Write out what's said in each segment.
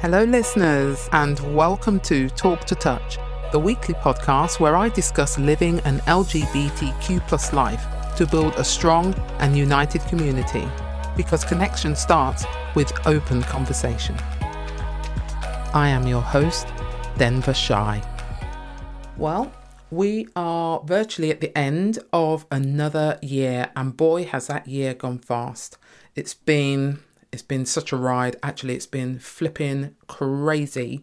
Hello, listeners, and welcome to Talk to Touch, the weekly podcast where I discuss living an LGBTQ plus life to build a strong and united community because connection starts with open conversation. I am your host, Denver Shai. Well, we are virtually at the end of another year, and boy, has that year gone fast. It's been it's been such a ride. Actually, it's been flipping crazy.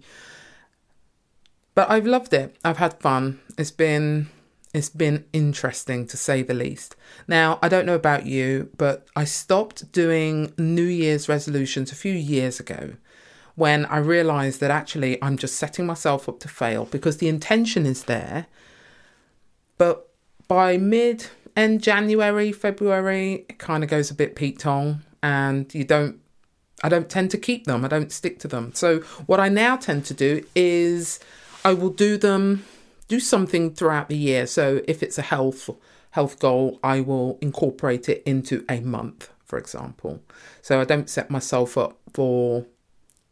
But I've loved it. I've had fun. It's been it's been interesting to say the least. Now, I don't know about you, but I stopped doing New Year's resolutions a few years ago when I realized that actually I'm just setting myself up to fail because the intention is there. But by mid end January, February, it kind of goes a bit Pete Tong and you don't I don't tend to keep them. I don't stick to them. So what I now tend to do is I will do them do something throughout the year. So if it's a health health goal, I will incorporate it into a month, for example. So I don't set myself up for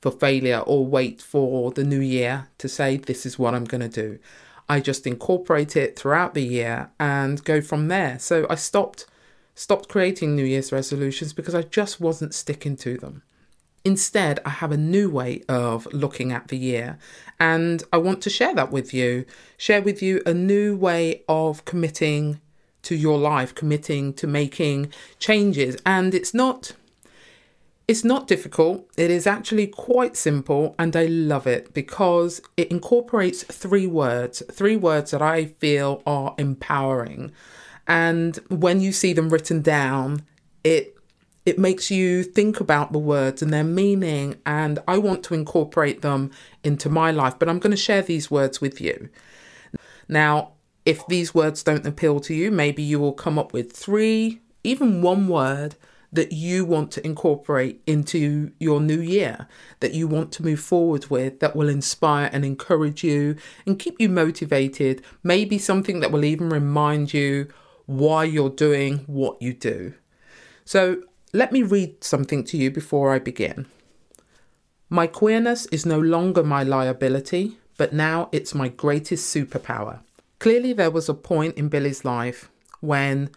for failure or wait for the new year to say this is what I'm going to do. I just incorporate it throughout the year and go from there. So I stopped stopped creating New Year's resolutions because I just wasn't sticking to them. Instead, I have a new way of looking at the year, and I want to share that with you. Share with you a new way of committing to your life, committing to making changes. And it's not it's not difficult. It is actually quite simple and I love it because it incorporates three words, three words that I feel are empowering. And when you see them written down, it it makes you think about the words and their meaning and I want to incorporate them into my life, but I'm going to share these words with you. Now, if these words don't appeal to you, maybe you will come up with three, even one word that you want to incorporate into your new year, that you want to move forward with, that will inspire and encourage you and keep you motivated. Maybe something that will even remind you why you're doing what you do. So, let me read something to you before I begin. My queerness is no longer my liability, but now it's my greatest superpower. Clearly, there was a point in Billy's life when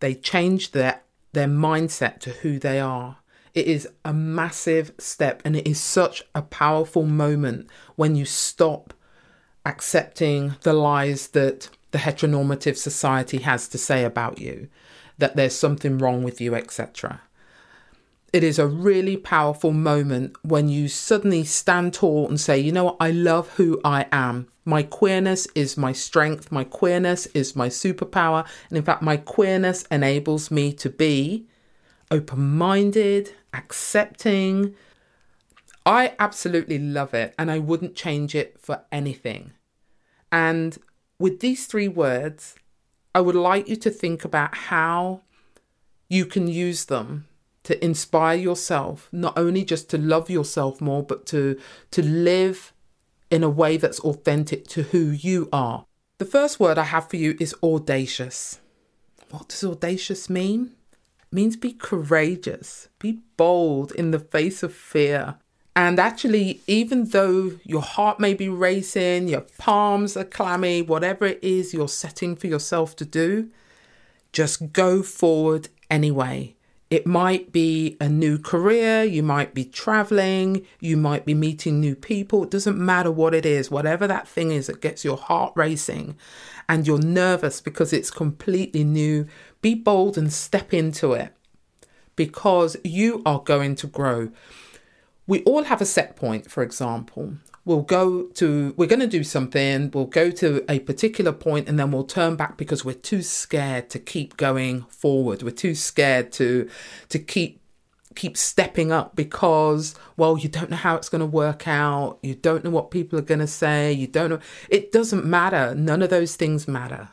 they changed their, their mindset to who they are. It is a massive step and it is such a powerful moment when you stop accepting the lies that the heteronormative society has to say about you, that there's something wrong with you, etc. It is a really powerful moment when you suddenly stand tall and say, you know what, I love who I am. My queerness is my strength. My queerness is my superpower. And in fact, my queerness enables me to be open minded, accepting. I absolutely love it and I wouldn't change it for anything. And with these three words, I would like you to think about how you can use them to inspire yourself, not only just to love yourself more, but to, to live in a way that's authentic to who you are. The first word I have for you is audacious. What does audacious mean? It means be courageous, be bold in the face of fear. And actually, even though your heart may be racing, your palms are clammy, whatever it is you're setting for yourself to do, just go forward anyway. It might be a new career, you might be traveling, you might be meeting new people. It doesn't matter what it is, whatever that thing is that gets your heart racing and you're nervous because it's completely new, be bold and step into it because you are going to grow. We all have a set point, for example. We'll go to we're going to do something we'll go to a particular point and then we'll turn back because we're too scared to keep going forward. We're too scared to to keep keep stepping up because well you don't know how it's going to work out. You don't know what people are going to say. You don't know it doesn't matter. None of those things matter.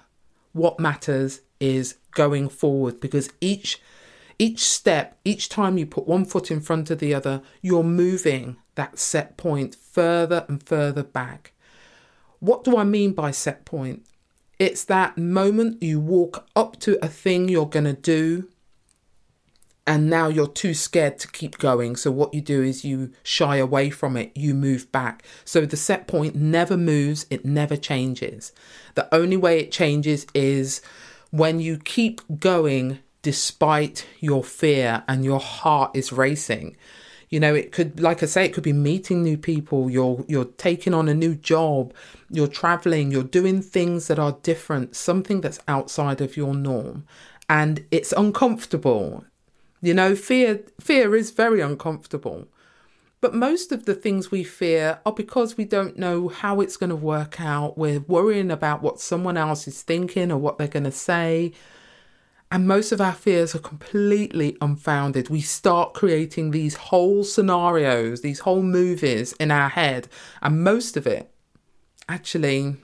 What matters is going forward because each each step, each time you put one foot in front of the other, you're moving that set point further and further back. What do I mean by set point? It's that moment you walk up to a thing you're going to do and now you're too scared to keep going. So, what you do is you shy away from it, you move back. So, the set point never moves, it never changes. The only way it changes is when you keep going despite your fear and your heart is racing. You know, it could, like I say, it could be meeting new people. You're you're taking on a new job. You're traveling. You're doing things that are different. Something that's outside of your norm, and it's uncomfortable. You know, fear fear is very uncomfortable. But most of the things we fear are because we don't know how it's going to work out. We're worrying about what someone else is thinking or what they're going to say. And most of our fears are completely unfounded. We start creating these whole scenarios, these whole movies in our head, and most of it actually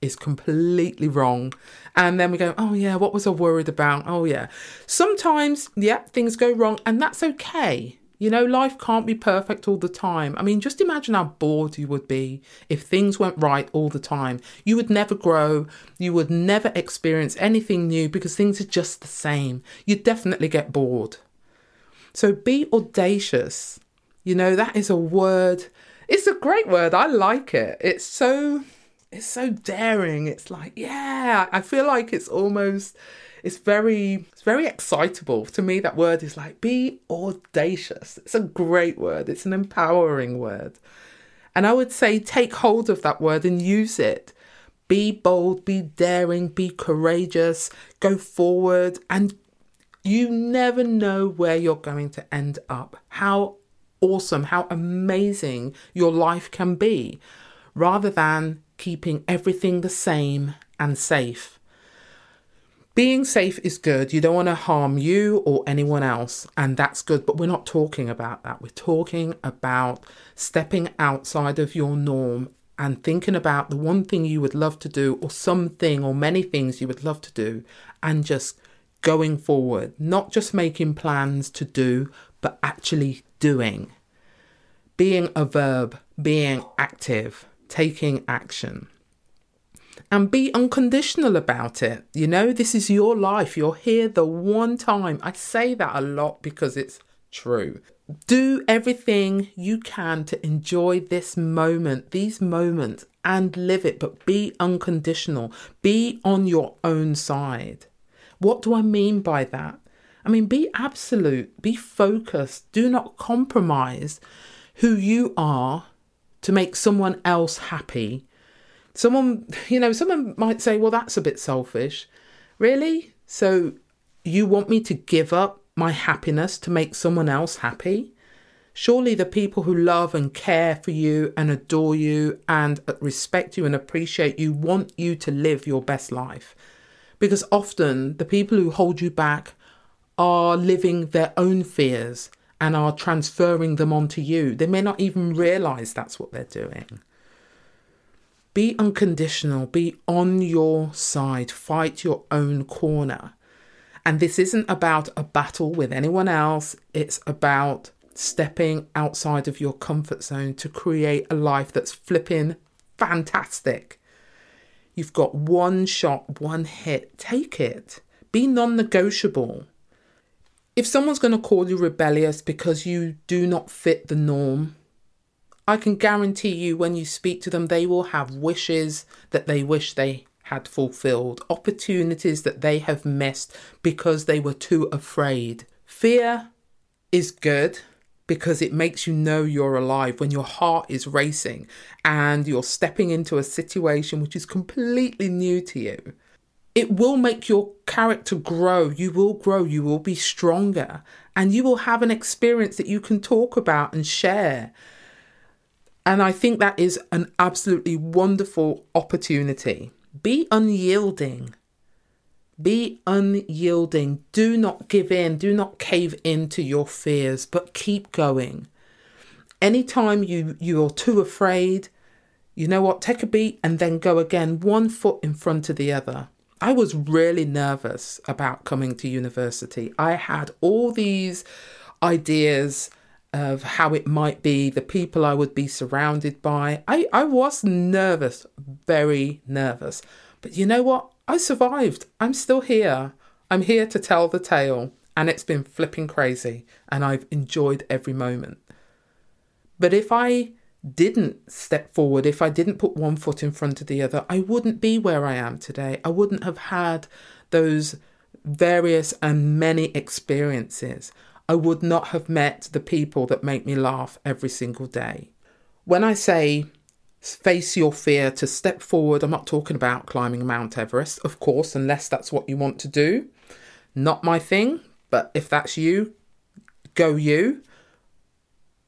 is completely wrong. And then we go, oh, yeah, what was I worried about? Oh, yeah. Sometimes, yeah, things go wrong, and that's okay. You know, life can't be perfect all the time. I mean, just imagine how bored you would be if things went right all the time. You would never grow. You would never experience anything new because things are just the same. You'd definitely get bored. So be audacious. You know, that is a word. It's a great word. I like it. It's so it's so daring. It's like, yeah, I feel like it's almost it's very it's very excitable. To me that word is like be audacious. It's a great word. It's an empowering word. And i would say take hold of that word and use it. Be bold be daring be courageous go forward and you never know where you're going to end up. How awesome how amazing your life can be rather than keeping everything the same and safe being safe is good. You don't want to harm you or anyone else, and that's good. But we're not talking about that. We're talking about stepping outside of your norm and thinking about the one thing you would love to do, or something, or many things you would love to do, and just going forward, not just making plans to do, but actually doing. Being a verb, being active, taking action and be unconditional about it. You know, this is your life. You're here the one time. I say that a lot because it's true. Do everything you can to enjoy this moment, these moments, and live it, but be unconditional. Be on your own side. What do I mean by that? I mean, be absolute, be focused, do not compromise who you are to make someone else happy Someone, you know, someone might say, well, that's a bit selfish. Really? So you want me to give up my happiness to make someone else happy? Surely the people who love and care for you and adore you and respect you and appreciate you want you to live your best life. Because often the people who hold you back are living their own fears and are transferring them onto you. They may not even realize that's what they're doing. Be unconditional, be on your side, fight your own corner. And this isn't about a battle with anyone else, it's about stepping outside of your comfort zone to create a life that's flipping fantastic. You've got one shot, one hit, take it. Be non negotiable. If someone's going to call you rebellious because you do not fit the norm, I can guarantee you when you speak to them, they will have wishes that they wish they had fulfilled, opportunities that they have missed because they were too afraid. Fear is good because it makes you know you're alive when your heart is racing and you're stepping into a situation which is completely new to you. It will make your character grow. You will grow, you will be stronger, and you will have an experience that you can talk about and share. And I think that is an absolutely wonderful opportunity. Be unyielding. Be unyielding. Do not give in. Do not cave into your fears, but keep going. Anytime you, you're too afraid, you know what? Take a beat and then go again, one foot in front of the other. I was really nervous about coming to university. I had all these ideas of how it might be, the people I would be surrounded by. I, I was nervous, very nervous. But you know what? I survived. I'm still here. I'm here to tell the tale. and it's been flipping crazy, and I've enjoyed every moment. But if I didn't step forward, if I didn't put one foot in front of the other, I wouldn't be where I am today. I wouldn't have had those various and many experiences. I would not have met the people that make me laugh every single day. When I say face your fear to step forward, I'm not talking about climbing Mount Everest, of course, unless that's what you want to do. Not my thing, but if that's you, go you.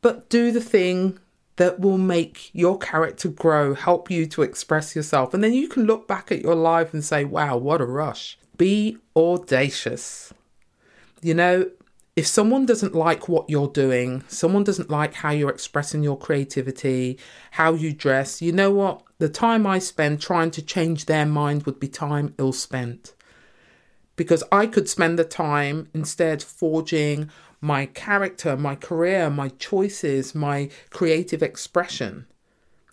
But do the thing that will make your character grow, help you to express yourself. And then you can look back at your life and say, wow, what a rush. Be audacious. You know, if someone doesn't like what you're doing, someone doesn't like how you're expressing your creativity, how you dress, you know what? The time I spend trying to change their mind would be time ill spent. Because I could spend the time instead forging my character, my career, my choices, my creative expression.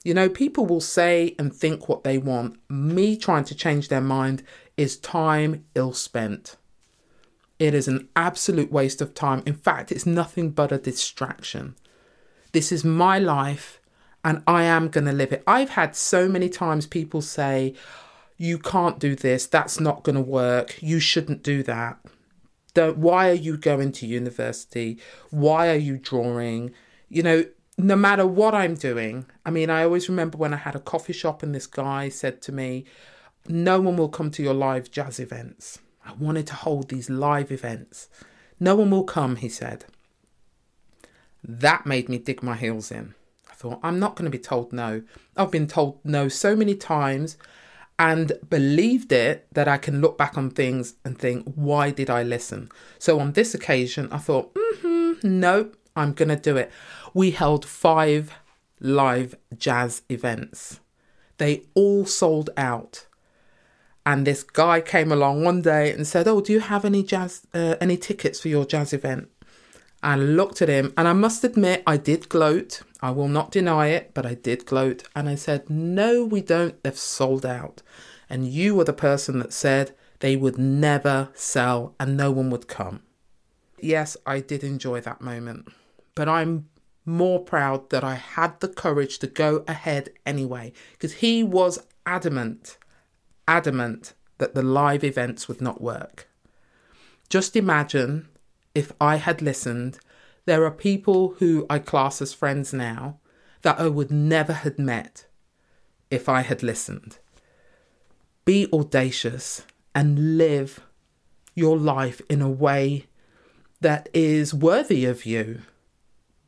You know, people will say and think what they want. Me trying to change their mind is time ill spent. It is an absolute waste of time. In fact, it's nothing but a distraction. This is my life and I am going to live it. I've had so many times people say, You can't do this. That's not going to work. You shouldn't do that. Don't, why are you going to university? Why are you drawing? You know, no matter what I'm doing, I mean, I always remember when I had a coffee shop and this guy said to me, No one will come to your live jazz events. I wanted to hold these live events. No one will come, he said. That made me dig my heels in. I thought, I'm not going to be told no. I've been told no so many times and believed it that I can look back on things and think, why did I listen? So on this occasion, I thought, mm-hmm, no, I'm going to do it. We held five live jazz events. They all sold out and this guy came along one day and said, "Oh, do you have any jazz, uh, any tickets for your jazz event?" I looked at him, and I must admit, I did gloat. I will not deny it, but I did gloat, and I said, "No, we don't. They've sold out." And you were the person that said they would never sell, and no one would come. Yes, I did enjoy that moment, but I'm more proud that I had the courage to go ahead anyway, because he was adamant adamant that the live events would not work. Just imagine if I had listened, there are people who I class as friends now that I would never have met if I had listened. Be audacious and live your life in a way that is worthy of you.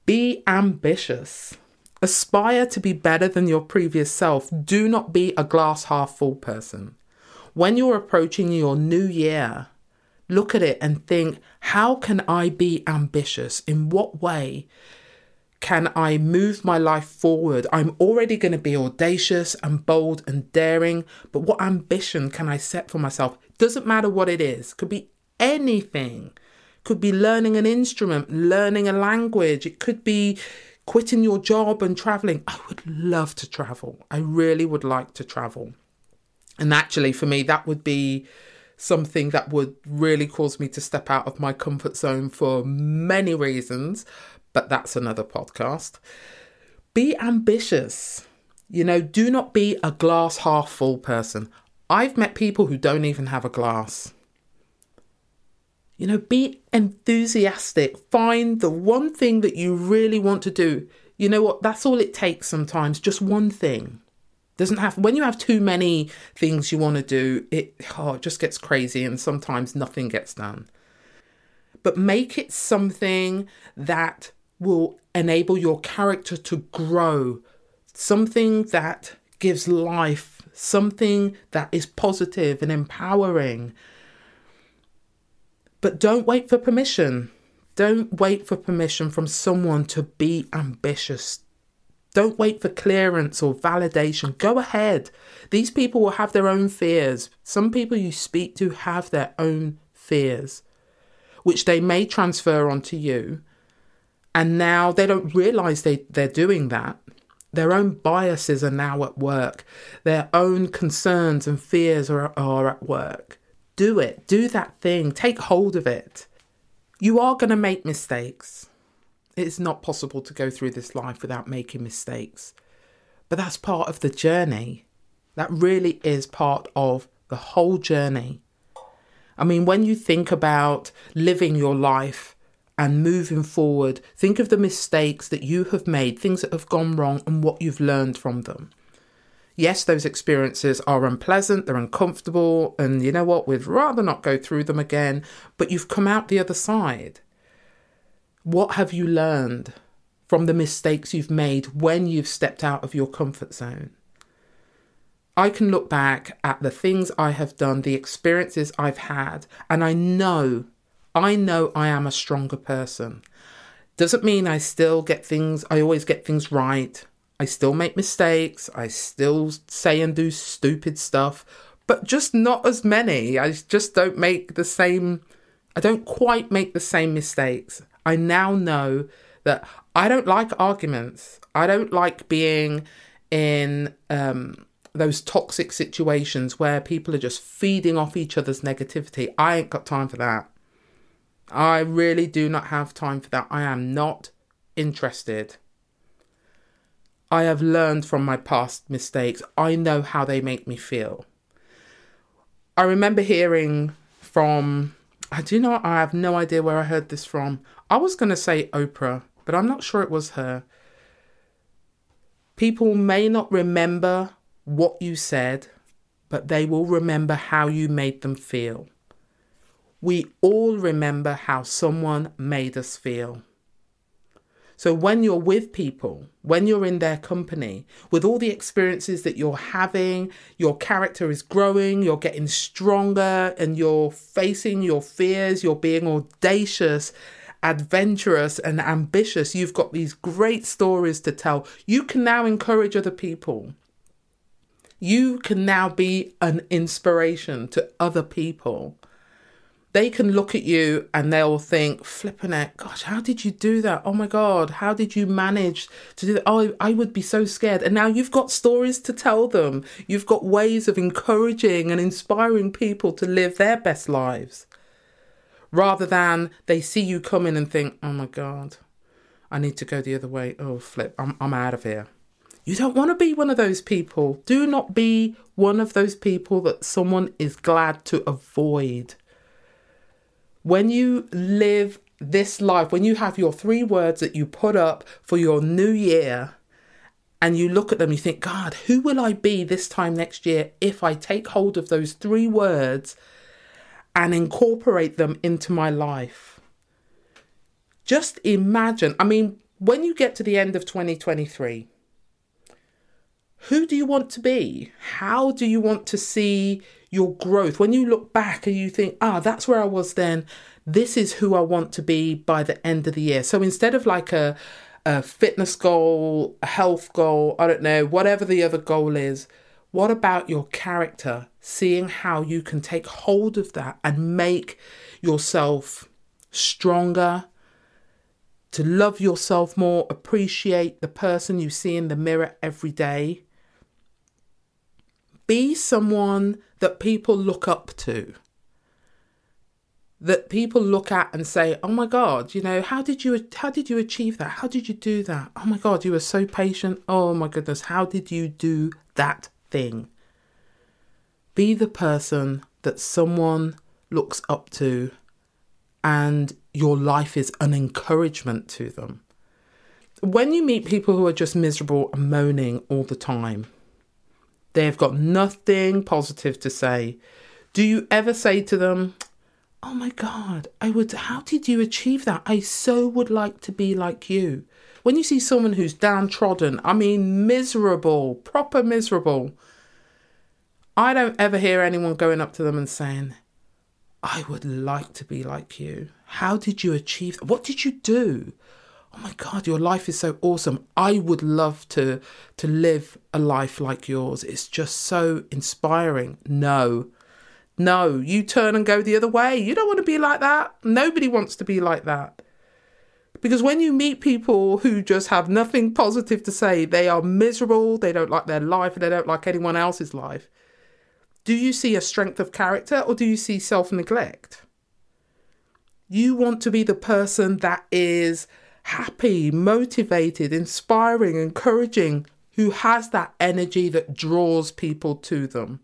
Be ambitious. Aspire to be better than your previous self. Do not be a glass half full person. When you're approaching your new year, look at it and think, how can I be ambitious? In what way can I move my life forward? I'm already going to be audacious and bold and daring, but what ambition can I set for myself? Doesn't matter what it is, could be anything. Could be learning an instrument, learning a language. It could be quitting your job and traveling. I would love to travel. I really would like to travel. And actually, for me, that would be something that would really cause me to step out of my comfort zone for many reasons, but that's another podcast. Be ambitious. You know, do not be a glass half full person. I've met people who don't even have a glass. You know, be enthusiastic. Find the one thing that you really want to do. You know what? That's all it takes sometimes, just one thing. Doesn't have when you have too many things you want to do, it oh, it just gets crazy and sometimes nothing gets done. But make it something that will enable your character to grow, something that gives life, something that is positive and empowering, but don't wait for permission. Don't wait for permission from someone to be ambitious. Don't wait for clearance or validation. Go ahead. These people will have their own fears. Some people you speak to have their own fears, which they may transfer onto you. And now they don't realize they, they're doing that. Their own biases are now at work. Their own concerns and fears are, are at work do it, do that thing, take hold of it. You are going to make mistakes. It's not possible to go through this life without making mistakes. But that's part of the journey. That really is part of the whole journey. I mean, when you think about living your life and moving forward, think of the mistakes that you have made, things that have gone wrong, and what you've learned from them. Yes, those experiences are unpleasant, they're uncomfortable, and you know what? We'd rather not go through them again, but you've come out the other side. What have you learned from the mistakes you've made when you've stepped out of your comfort zone? I can look back at the things I have done, the experiences I've had, and I know, I know I am a stronger person. Doesn't mean I still get things, I always get things right. I still make mistakes. I still say and do stupid stuff, but just not as many. I just don't make the same, I don't quite make the same mistakes. I now know that I don't like arguments. I don't like being in um, those toxic situations where people are just feeding off each other's negativity. I ain't got time for that. I really do not have time for that. I am not interested. I have learned from my past mistakes. I know how they make me feel. I remember hearing from, I do not, I have no idea where I heard this from. I was going to say Oprah, but I'm not sure it was her. People may not remember what you said, but they will remember how you made them feel. We all remember how someone made us feel. So when you're with people, when you're in their company, with all the experiences that you're having, your character is growing, you're getting stronger, and you're facing your fears, you're being audacious adventurous and ambitious. You've got these great stories to tell. You can now encourage other people. You can now be an inspiration to other people. They can look at you and they'll think, flipping it, gosh, how did you do that? Oh my God, how did you manage to do that? Oh, I would be so scared. And now you've got stories to tell them. You've got ways of encouraging and inspiring people to live their best lives rather than they see you coming and think, oh my God, I need to go the other way. Oh, flip, I'm, I'm out of here. You don't want to be one of those people. Do not be one of those people that someone is glad to avoid. When you live this life, when you have your three words that you put up for your new year, and you look at them, you think, God, who will I be this time next year if I take hold of those three words and incorporate them into my life. Just imagine, I mean, when you get to the end of 2023, who do you want to be? How do you want to see your growth? When you look back and you think, ah, that's where I was then, this is who I want to be by the end of the year. So instead of like a, a fitness goal, a health goal, I don't know, whatever the other goal is, what about your character? Seeing how you can take hold of that and make yourself stronger, to love yourself more, appreciate the person you see in the mirror every day. Be someone that people look up to. That people look at and say, "Oh my god, you know, how did you how did you achieve that? How did you do that? Oh my god, you were so patient. Oh my goodness, how did you do that thing. Be the person that someone looks up to and your life is an encouragement to them. When you meet people who are just miserable and moaning all the time, they've got nothing positive to say. Do you ever say to them, Oh my God, I would, how did you achieve that? I so would like to be like you. When you see someone who's downtrodden, I mean, miserable, proper miserable, I don't ever hear anyone going up to them and saying, I would like to be like you. How did you achieve that? What did you do? Oh my God, your life is so awesome. I would love to to live a life like yours. It's just so inspiring. No. No, you turn and go the other way. You don't want to be like that. Nobody wants to be like that. Because when you meet people who just have nothing positive to say, they are miserable, they don't like their life, they don't like anyone else's life. Do you see a strength of character or do you see self neglect? You want to be the person that is happy, motivated, inspiring, encouraging, who has that energy that draws people to them.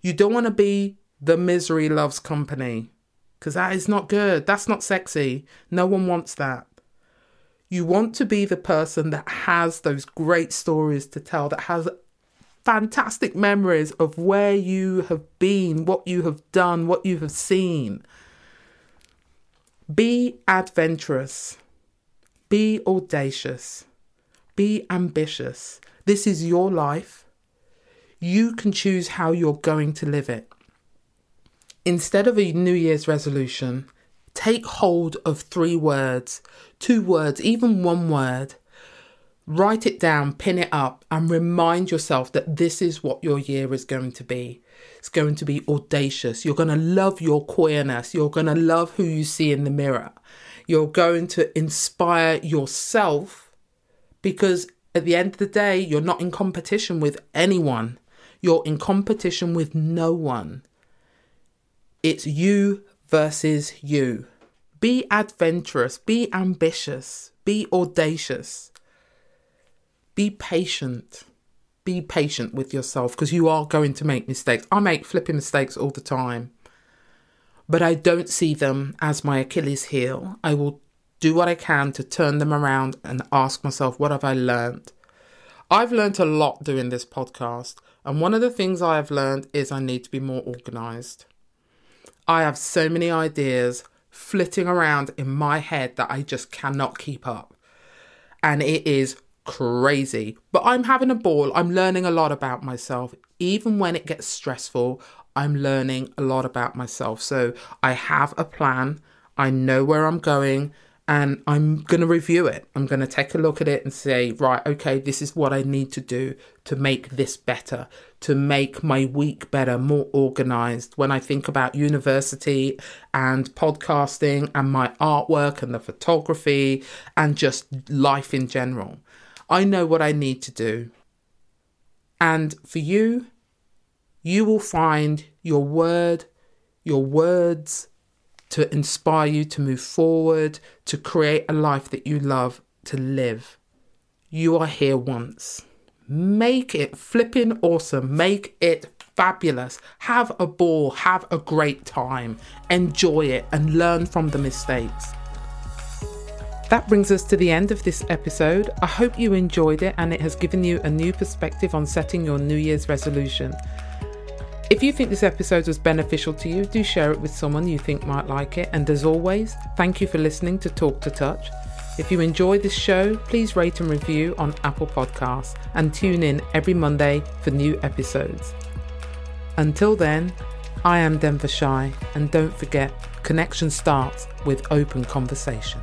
You don't want to be the misery loves company because that is not good. That's not sexy. No one wants that. You want to be the person that has those great stories to tell, that has fantastic memories of where you have been, what you have done, what you have seen. Be adventurous. Be audacious. Be ambitious. This is your life. You can choose how you're going to live it. Instead of a New Year's resolution, take hold of three words, two words, even one word. Write it down, pin it up, and remind yourself that this is what your year is going to be. It's going to be audacious. You're going to love your queerness. You're going to love who you see in the mirror. You're going to inspire yourself because at the end of the day, you're not in competition with anyone. You're in competition with no one. It's you versus you. Be adventurous, be ambitious, be audacious, be patient. Be patient with yourself because you are going to make mistakes. I make flipping mistakes all the time but I don't see them as my Achilles heel. I will do what I can to turn them around and ask myself, what have I learned? I've learned a lot doing this podcast, and one of the things I have learned is I need to be more organized. I have so many ideas flitting around in my head that I just cannot keep up. And it is crazy. But I'm having a ball. I'm learning a lot about myself. Even when it gets stressful, I'm learning a lot about myself. So I have a plan, I know where I'm going, and I'm going to review it. I'm going to take a look at it and say, right, okay, this is what I need to do to make this better, to make my week better, more organized. When I think about university and podcasting and my artwork and the photography and just life in general, I know what I need to do. And for you, you will find your word, your words to inspire you to move forward, to create a life that you love to live. You are here once. Make it flipping awesome. Make it fabulous. Have a ball. Have a great time. Enjoy it and learn from the mistakes. That brings us to the end of this episode. I hope you enjoyed it and it has given you a new perspective on setting your New Year's resolution. If you think this episode was beneficial to you, do share it with someone you think might like it. And as always, thank you for listening to Talk to Touch. If you enjoy this show, please rate and review on Apple Podcasts and tune in every Monday for new episodes. Until then, I am Denver Shai, and don't forget, connection starts with open conversation.